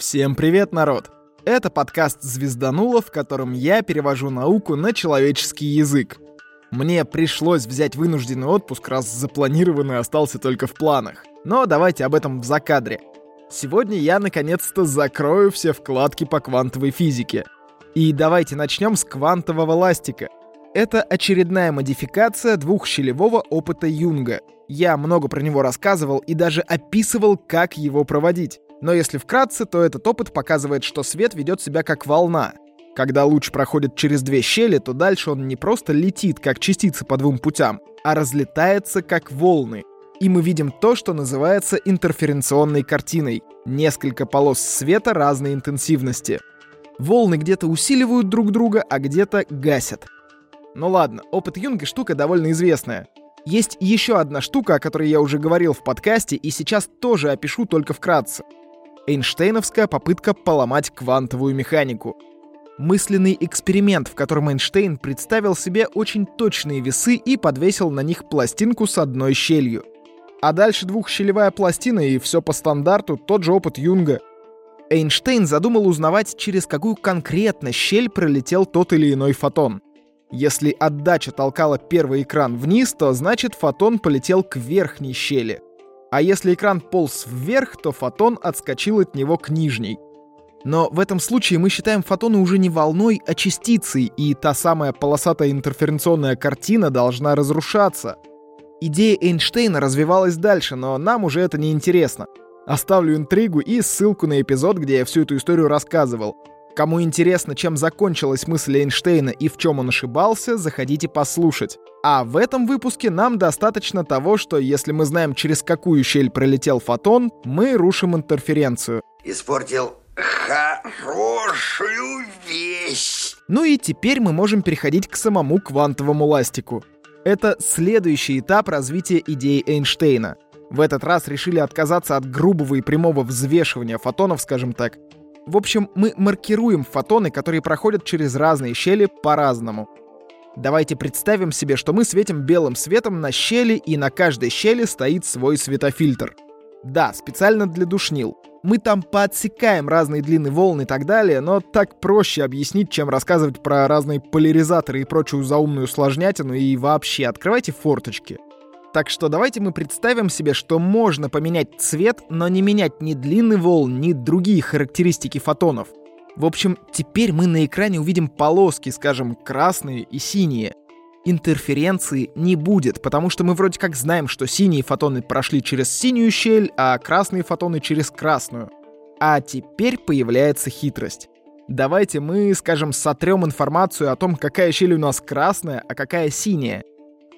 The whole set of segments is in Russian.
Всем привет, народ! Это подкаст «Звездануло», в котором я перевожу науку на человеческий язык. Мне пришлось взять вынужденный отпуск, раз запланированный остался только в планах. Но давайте об этом в закадре. Сегодня я наконец-то закрою все вкладки по квантовой физике. И давайте начнем с квантового ластика. Это очередная модификация двухщелевого опыта Юнга. Я много про него рассказывал и даже описывал, как его проводить. Но если вкратце, то этот опыт показывает, что свет ведет себя как волна. Когда луч проходит через две щели, то дальше он не просто летит, как частица по двум путям, а разлетается, как волны. И мы видим то, что называется интерференционной картиной. Несколько полос света разной интенсивности. Волны где-то усиливают друг друга, а где-то гасят. Ну ладно, опыт Юнга штука довольно известная. Есть еще одна штука, о которой я уже говорил в подкасте, и сейчас тоже опишу только вкратце — Эйнштейновская попытка поломать квантовую механику. Мысленный эксперимент, в котором Эйнштейн представил себе очень точные весы и подвесил на них пластинку с одной щелью. А дальше двухщелевая пластина и все по стандарту, тот же опыт Юнга. Эйнштейн задумал узнавать, через какую конкретно щель пролетел тот или иной фотон. Если отдача толкала первый экран вниз, то значит фотон полетел к верхней щели — а если экран полз вверх, то фотон отскочил от него к нижней. Но в этом случае мы считаем фотоны уже не волной, а частицей, и та самая полосатая интерференционная картина должна разрушаться. Идея Эйнштейна развивалась дальше, но нам уже это не интересно. Оставлю интригу и ссылку на эпизод, где я всю эту историю рассказывал. Кому интересно, чем закончилась мысль Эйнштейна и в чем он ошибался, заходите послушать. А в этом выпуске нам достаточно того, что если мы знаем, через какую щель пролетел фотон, мы рушим интерференцию. Испортил хорошую вещь. Ну и теперь мы можем переходить к самому квантовому ластику. Это следующий этап развития идеи Эйнштейна. В этот раз решили отказаться от грубого и прямого взвешивания фотонов, скажем так. В общем, мы маркируем фотоны, которые проходят через разные щели по-разному. Давайте представим себе, что мы светим белым светом на щели, и на каждой щели стоит свой светофильтр. Да, специально для душнил. Мы там подсекаем разные длины волн и так далее, но так проще объяснить, чем рассказывать про разные поляризаторы и прочую заумную сложнятину и вообще открывайте форточки. Так что давайте мы представим себе, что можно поменять цвет, но не менять ни длины волн, ни другие характеристики фотонов. В общем, теперь мы на экране увидим полоски, скажем, красные и синие. Интерференции не будет, потому что мы вроде как знаем, что синие фотоны прошли через синюю щель, а красные фотоны через красную. А теперь появляется хитрость. Давайте мы, скажем, сотрем информацию о том, какая щель у нас красная, а какая синяя.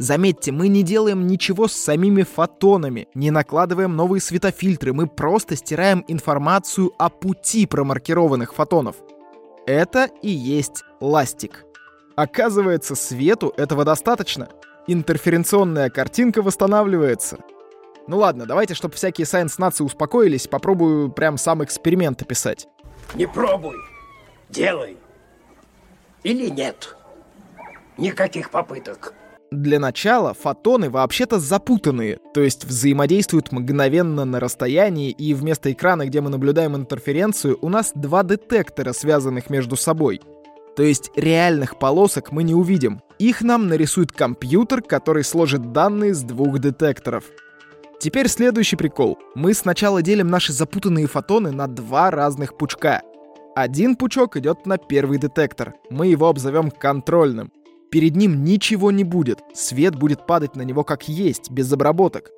Заметьте, мы не делаем ничего с самими фотонами, не накладываем новые светофильтры, мы просто стираем информацию о пути промаркированных фотонов. Это и есть ластик. Оказывается, свету этого достаточно. Интерференционная картинка восстанавливается. Ну ладно, давайте, чтобы всякие сайенс-нации успокоились, попробую прям сам эксперимент описать. Не пробуй, делай. Или нет. Никаких попыток. Для начала фотоны вообще-то запутанные, то есть взаимодействуют мгновенно на расстоянии, и вместо экрана, где мы наблюдаем интерференцию, у нас два детектора, связанных между собой. То есть реальных полосок мы не увидим. Их нам нарисует компьютер, который сложит данные с двух детекторов. Теперь следующий прикол. Мы сначала делим наши запутанные фотоны на два разных пучка. Один пучок идет на первый детектор. Мы его обзовем контрольным. Перед ним ничего не будет, свет будет падать на него как есть, без обработок.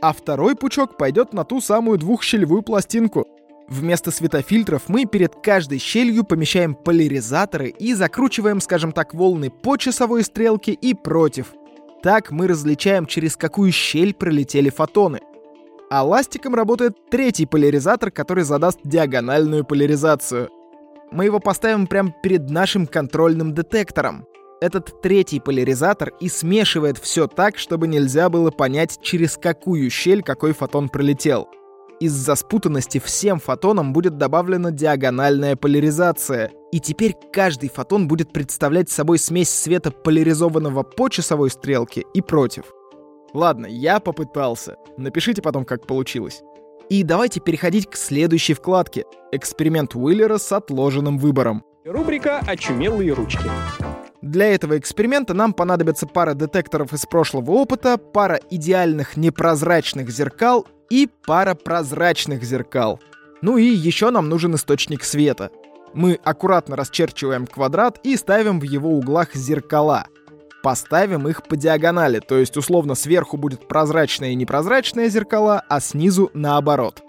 А второй пучок пойдет на ту самую двухщелевую пластинку. Вместо светофильтров мы перед каждой щелью помещаем поляризаторы и закручиваем, скажем так, волны по часовой стрелке и против. Так мы различаем, через какую щель пролетели фотоны. А ластиком работает третий поляризатор, который задаст диагональную поляризацию. Мы его поставим прямо перед нашим контрольным детектором этот третий поляризатор и смешивает все так, чтобы нельзя было понять, через какую щель какой фотон пролетел. Из-за спутанности всем фотонам будет добавлена диагональная поляризация, и теперь каждый фотон будет представлять собой смесь света поляризованного по часовой стрелке и против. Ладно, я попытался. Напишите потом, как получилось. И давайте переходить к следующей вкладке. Эксперимент Уиллера с отложенным выбором. Рубрика «Очумелые ручки». Для этого эксперимента нам понадобится пара детекторов из прошлого опыта, пара идеальных непрозрачных зеркал и пара прозрачных зеркал. Ну и еще нам нужен источник света. Мы аккуратно расчерчиваем квадрат и ставим в его углах зеркала. Поставим их по диагонали, то есть условно сверху будет прозрачное и непрозрачное зеркала, а снизу наоборот.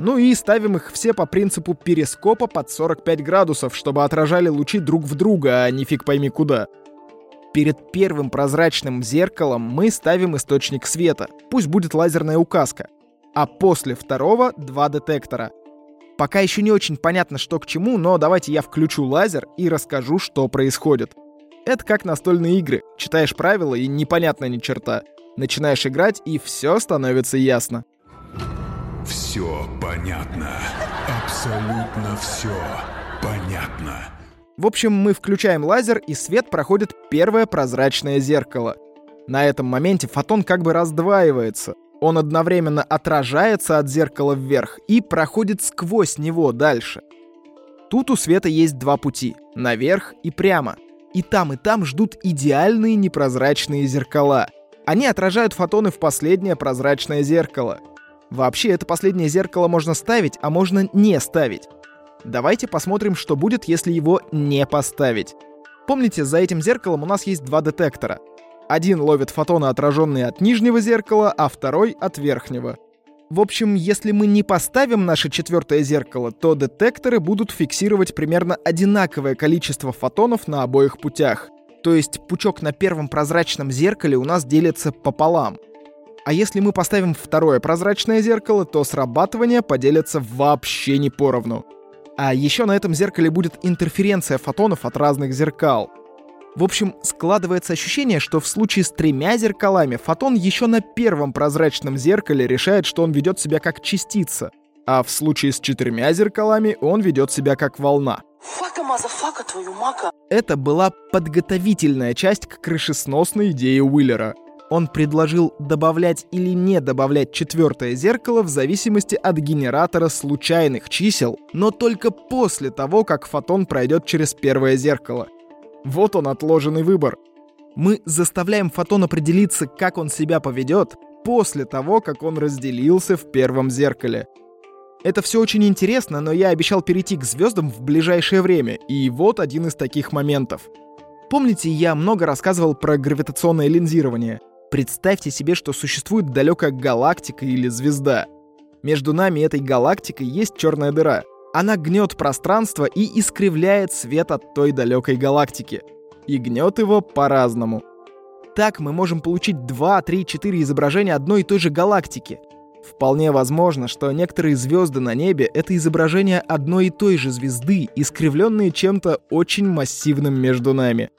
Ну и ставим их все по принципу перископа под 45 градусов, чтобы отражали лучи друг в друга, а не фиг пойми куда. Перед первым прозрачным зеркалом мы ставим источник света. Пусть будет лазерная указка. А после второго два детектора. Пока еще не очень понятно, что к чему, но давайте я включу лазер и расскажу, что происходит. Это как настольные игры. Читаешь правила и непонятно ни черта. Начинаешь играть, и все становится ясно. Все понятно. Абсолютно все понятно. В общем, мы включаем лазер, и свет проходит первое прозрачное зеркало. На этом моменте фотон как бы раздваивается. Он одновременно отражается от зеркала вверх и проходит сквозь него дальше. Тут у света есть два пути — наверх и прямо. И там, и там ждут идеальные непрозрачные зеркала. Они отражают фотоны в последнее прозрачное зеркало. Вообще, это последнее зеркало можно ставить, а можно не ставить. Давайте посмотрим, что будет, если его не поставить. Помните, за этим зеркалом у нас есть два детектора. Один ловит фотоны, отраженные от нижнего зеркала, а второй — от верхнего. В общем, если мы не поставим наше четвертое зеркало, то детекторы будут фиксировать примерно одинаковое количество фотонов на обоих путях. То есть пучок на первом прозрачном зеркале у нас делится пополам — а если мы поставим второе прозрачное зеркало, то срабатывание поделится вообще не поровну. А еще на этом зеркале будет интерференция фотонов от разных зеркал. В общем, складывается ощущение, что в случае с тремя зеркалами фотон еще на первом прозрачном зеркале решает, что он ведет себя как частица, а в случае с четырьмя зеркалами он ведет себя как волна. Это была подготовительная часть к крышесносной идее Уиллера — он предложил добавлять или не добавлять четвертое зеркало в зависимости от генератора случайных чисел, но только после того, как фотон пройдет через первое зеркало. Вот он отложенный выбор. Мы заставляем фотон определиться, как он себя поведет, после того, как он разделился в первом зеркале. Это все очень интересно, но я обещал перейти к звездам в ближайшее время, и вот один из таких моментов. Помните, я много рассказывал про гравитационное линзирование — Представьте себе, что существует далекая галактика или звезда. Между нами и этой галактикой есть черная дыра. Она гнет пространство и искривляет свет от той далекой галактики. И гнет его по-разному. Так мы можем получить 2, 3, 4 изображения одной и той же галактики. Вполне возможно, что некоторые звезды на небе — это изображение одной и той же звезды, искривленные чем-то очень массивным между нами.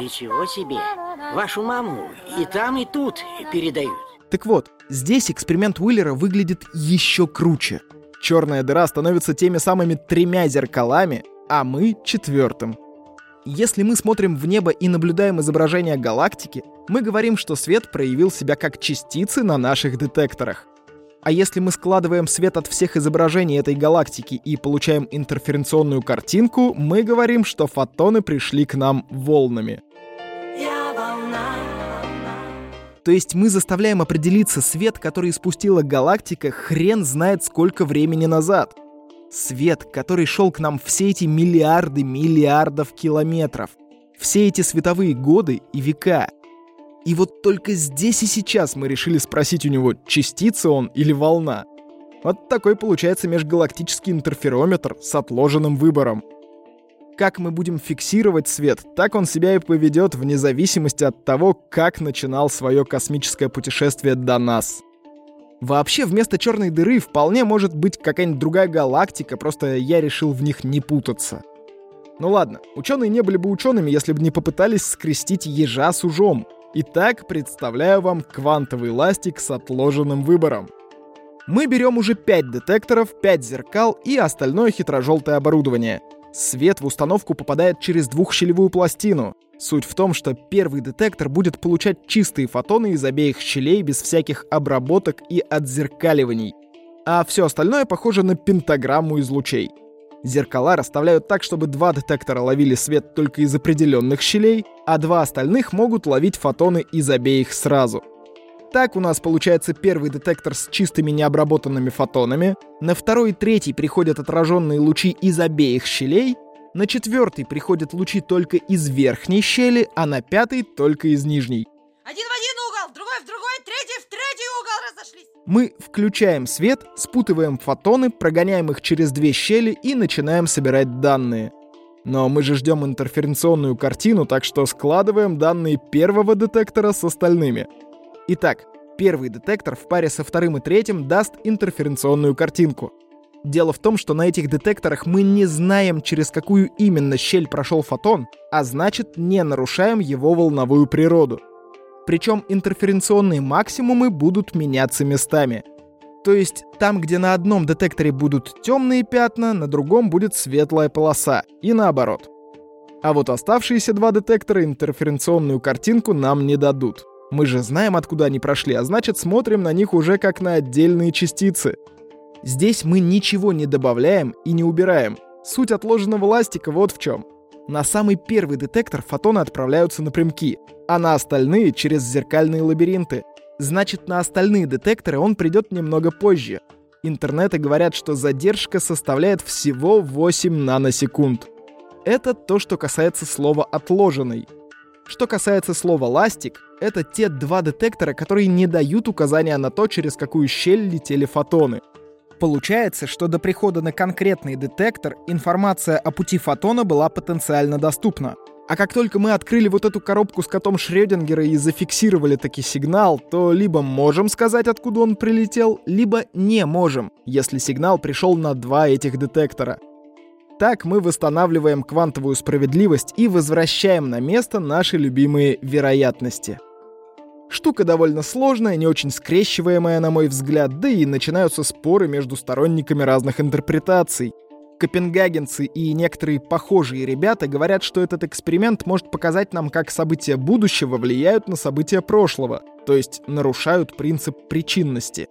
Ничего себе. Вашу маму и там, и тут передают. Так вот, здесь эксперимент Уиллера выглядит еще круче. Черная дыра становится теми самыми тремя зеркалами, а мы четвертым. Если мы смотрим в небо и наблюдаем изображение галактики, мы говорим, что свет проявил себя как частицы на наших детекторах. А если мы складываем свет от всех изображений этой галактики и получаем интерференционную картинку, мы говорим, что фотоны пришли к нам волнами. То есть мы заставляем определиться свет, который спустила галактика хрен знает сколько времени назад. Свет, который шел к нам все эти миллиарды миллиардов километров. Все эти световые годы и века — и вот только здесь и сейчас мы решили спросить у него, частица он или волна. Вот такой получается межгалактический интерферометр с отложенным выбором. Как мы будем фиксировать свет, так он себя и поведет вне зависимости от того, как начинал свое космическое путешествие до нас. Вообще, вместо черной дыры вполне может быть какая-нибудь другая галактика, просто я решил в них не путаться. Ну ладно, ученые не были бы учеными, если бы не попытались скрестить ежа с ужом. Итак, представляю вам квантовый ластик с отложенным выбором. Мы берем уже 5 детекторов, 5 зеркал и остальное хитрожелтое оборудование. Свет в установку попадает через двухщелевую пластину. Суть в том, что первый детектор будет получать чистые фотоны из обеих щелей без всяких обработок и отзеркаливаний. А все остальное похоже на пентаграмму из лучей. Зеркала расставляют так, чтобы два детектора ловили свет только из определенных щелей, а два остальных могут ловить фотоны из обеих сразу. Так у нас получается первый детектор с чистыми необработанными фотонами, на второй и третий приходят отраженные лучи из обеих щелей, на четвертый приходят лучи только из верхней щели, а на пятый только из нижней. Один в один угол, другой в другой, третий. Мы включаем свет, спутываем фотоны, прогоняем их через две щели и начинаем собирать данные. Но мы же ждем интерференционную картину, так что складываем данные первого детектора с остальными. Итак, первый детектор в паре со вторым и третьим даст интерференционную картинку — Дело в том, что на этих детекторах мы не знаем, через какую именно щель прошел фотон, а значит не нарушаем его волновую природу. Причем интерференционные максимумы будут меняться местами. То есть там, где на одном детекторе будут темные пятна, на другом будет светлая полоса, и наоборот. А вот оставшиеся два детектора интерференционную картинку нам не дадут. Мы же знаем, откуда они прошли, а значит смотрим на них уже как на отдельные частицы — Здесь мы ничего не добавляем и не убираем. Суть отложенного ластика вот в чем. На самый первый детектор фотоны отправляются напрямки, а на остальные через зеркальные лабиринты. Значит, на остальные детекторы он придет немного позже. Интернеты говорят, что задержка составляет всего 8 наносекунд. Это то, что касается слова «отложенный». Что касается слова «ластик», это те два детектора, которые не дают указания на то, через какую щель летели фотоны — Получается, что до прихода на конкретный детектор информация о пути фотона была потенциально доступна. А как только мы открыли вот эту коробку с котом Шрёдингера и зафиксировали таки сигнал, то либо можем сказать, откуда он прилетел, либо не можем, если сигнал пришел на два этих детектора. Так мы восстанавливаем квантовую справедливость и возвращаем на место наши любимые вероятности. Штука довольно сложная, не очень скрещиваемая, на мой взгляд, да и начинаются споры между сторонниками разных интерпретаций. Копенгагенцы и некоторые похожие ребята говорят, что этот эксперимент может показать нам, как события будущего влияют на события прошлого, то есть нарушают принцип причинности.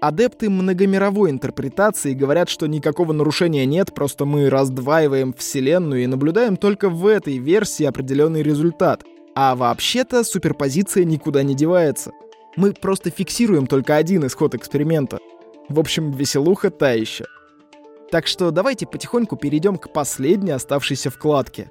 Адепты многомировой интерпретации говорят, что никакого нарушения нет, просто мы раздваиваем Вселенную и наблюдаем только в этой версии определенный результат — а вообще-то суперпозиция никуда не девается. Мы просто фиксируем только один исход эксперимента. В общем, веселуха та еще. Так что давайте потихоньку перейдем к последней оставшейся вкладке.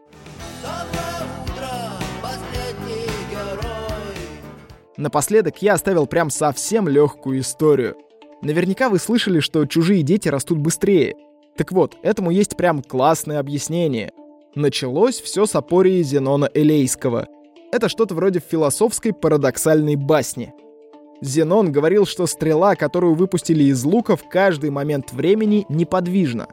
Напоследок я оставил прям совсем легкую историю. Наверняка вы слышали, что чужие дети растут быстрее. Так вот, этому есть прям классное объяснение. Началось все с апории Зенона Элейского, это что-то вроде философской парадоксальной басни. Зенон говорил, что стрела, которую выпустили из лука в каждый момент времени, неподвижна.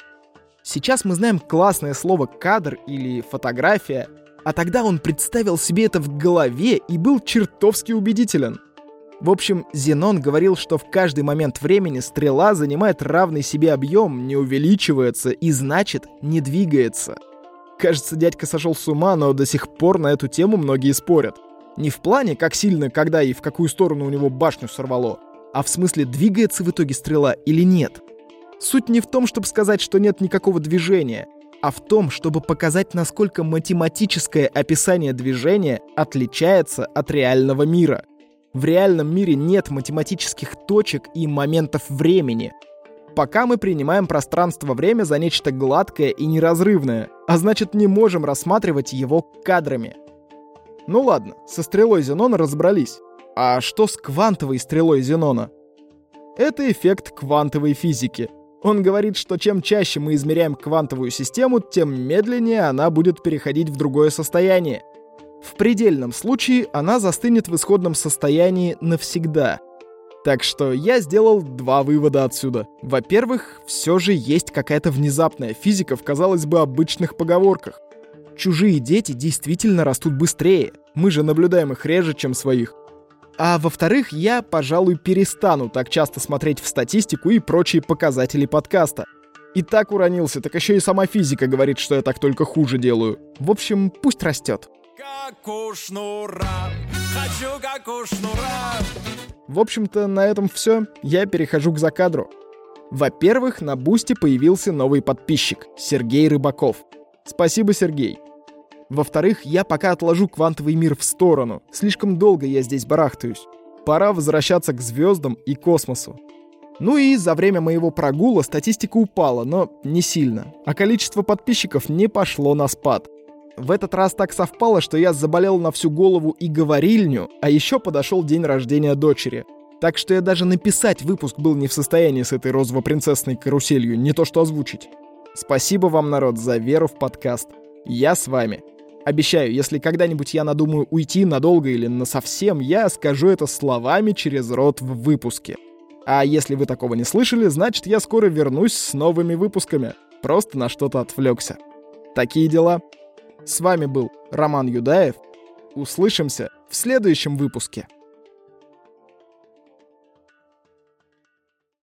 Сейчас мы знаем классное слово «кадр» или «фотография», а тогда он представил себе это в голове и был чертовски убедителен. В общем, Зенон говорил, что в каждый момент времени стрела занимает равный себе объем, не увеличивается и значит не двигается — Кажется, дядька сошел с ума, но до сих пор на эту тему многие спорят. Не в плане, как сильно, когда и в какую сторону у него башню сорвало, а в смысле, двигается в итоге стрела или нет. Суть не в том, чтобы сказать, что нет никакого движения, а в том, чтобы показать, насколько математическое описание движения отличается от реального мира. В реальном мире нет математических точек и моментов времени — Пока мы принимаем пространство-время за нечто гладкое и неразрывное, а значит не можем рассматривать его кадрами. Ну ладно, со стрелой Зенона разобрались. А что с квантовой стрелой Зенона? Это эффект квантовой физики. Он говорит, что чем чаще мы измеряем квантовую систему, тем медленнее она будет переходить в другое состояние. В предельном случае она застынет в исходном состоянии навсегда — так что я сделал два вывода отсюда. Во-первых, все же есть какая-то внезапная физика в, казалось бы, обычных поговорках. Чужие дети действительно растут быстрее. Мы же наблюдаем их реже, чем своих. А во-вторых, я, пожалуй, перестану так часто смотреть в статистику и прочие показатели подкаста. И так уронился, так еще и сама физика говорит, что я так только хуже делаю. В общем, пусть растет. Как у шнура, хочу как у шнура. В общем-то, на этом все. Я перехожу к закадру. Во-первых, на Бусте появился новый подписчик — Сергей Рыбаков. Спасибо, Сергей. Во-вторых, я пока отложу квантовый мир в сторону. Слишком долго я здесь барахтаюсь. Пора возвращаться к звездам и космосу. Ну и за время моего прогула статистика упала, но не сильно. А количество подписчиков не пошло на спад. В этот раз так совпало, что я заболел на всю голову и говорильню, а еще подошел день рождения дочери. Так что я даже написать выпуск был не в состоянии с этой розово-принцессной каруселью, не то что озвучить. Спасибо вам, народ, за веру в подкаст. Я с вами. Обещаю, если когда-нибудь я надумаю уйти надолго или насовсем, я скажу это словами через рот в выпуске. А если вы такого не слышали, значит я скоро вернусь с новыми выпусками. Просто на что-то отвлекся. Такие дела. С вами был Роман Юдаев. Услышимся в следующем выпуске.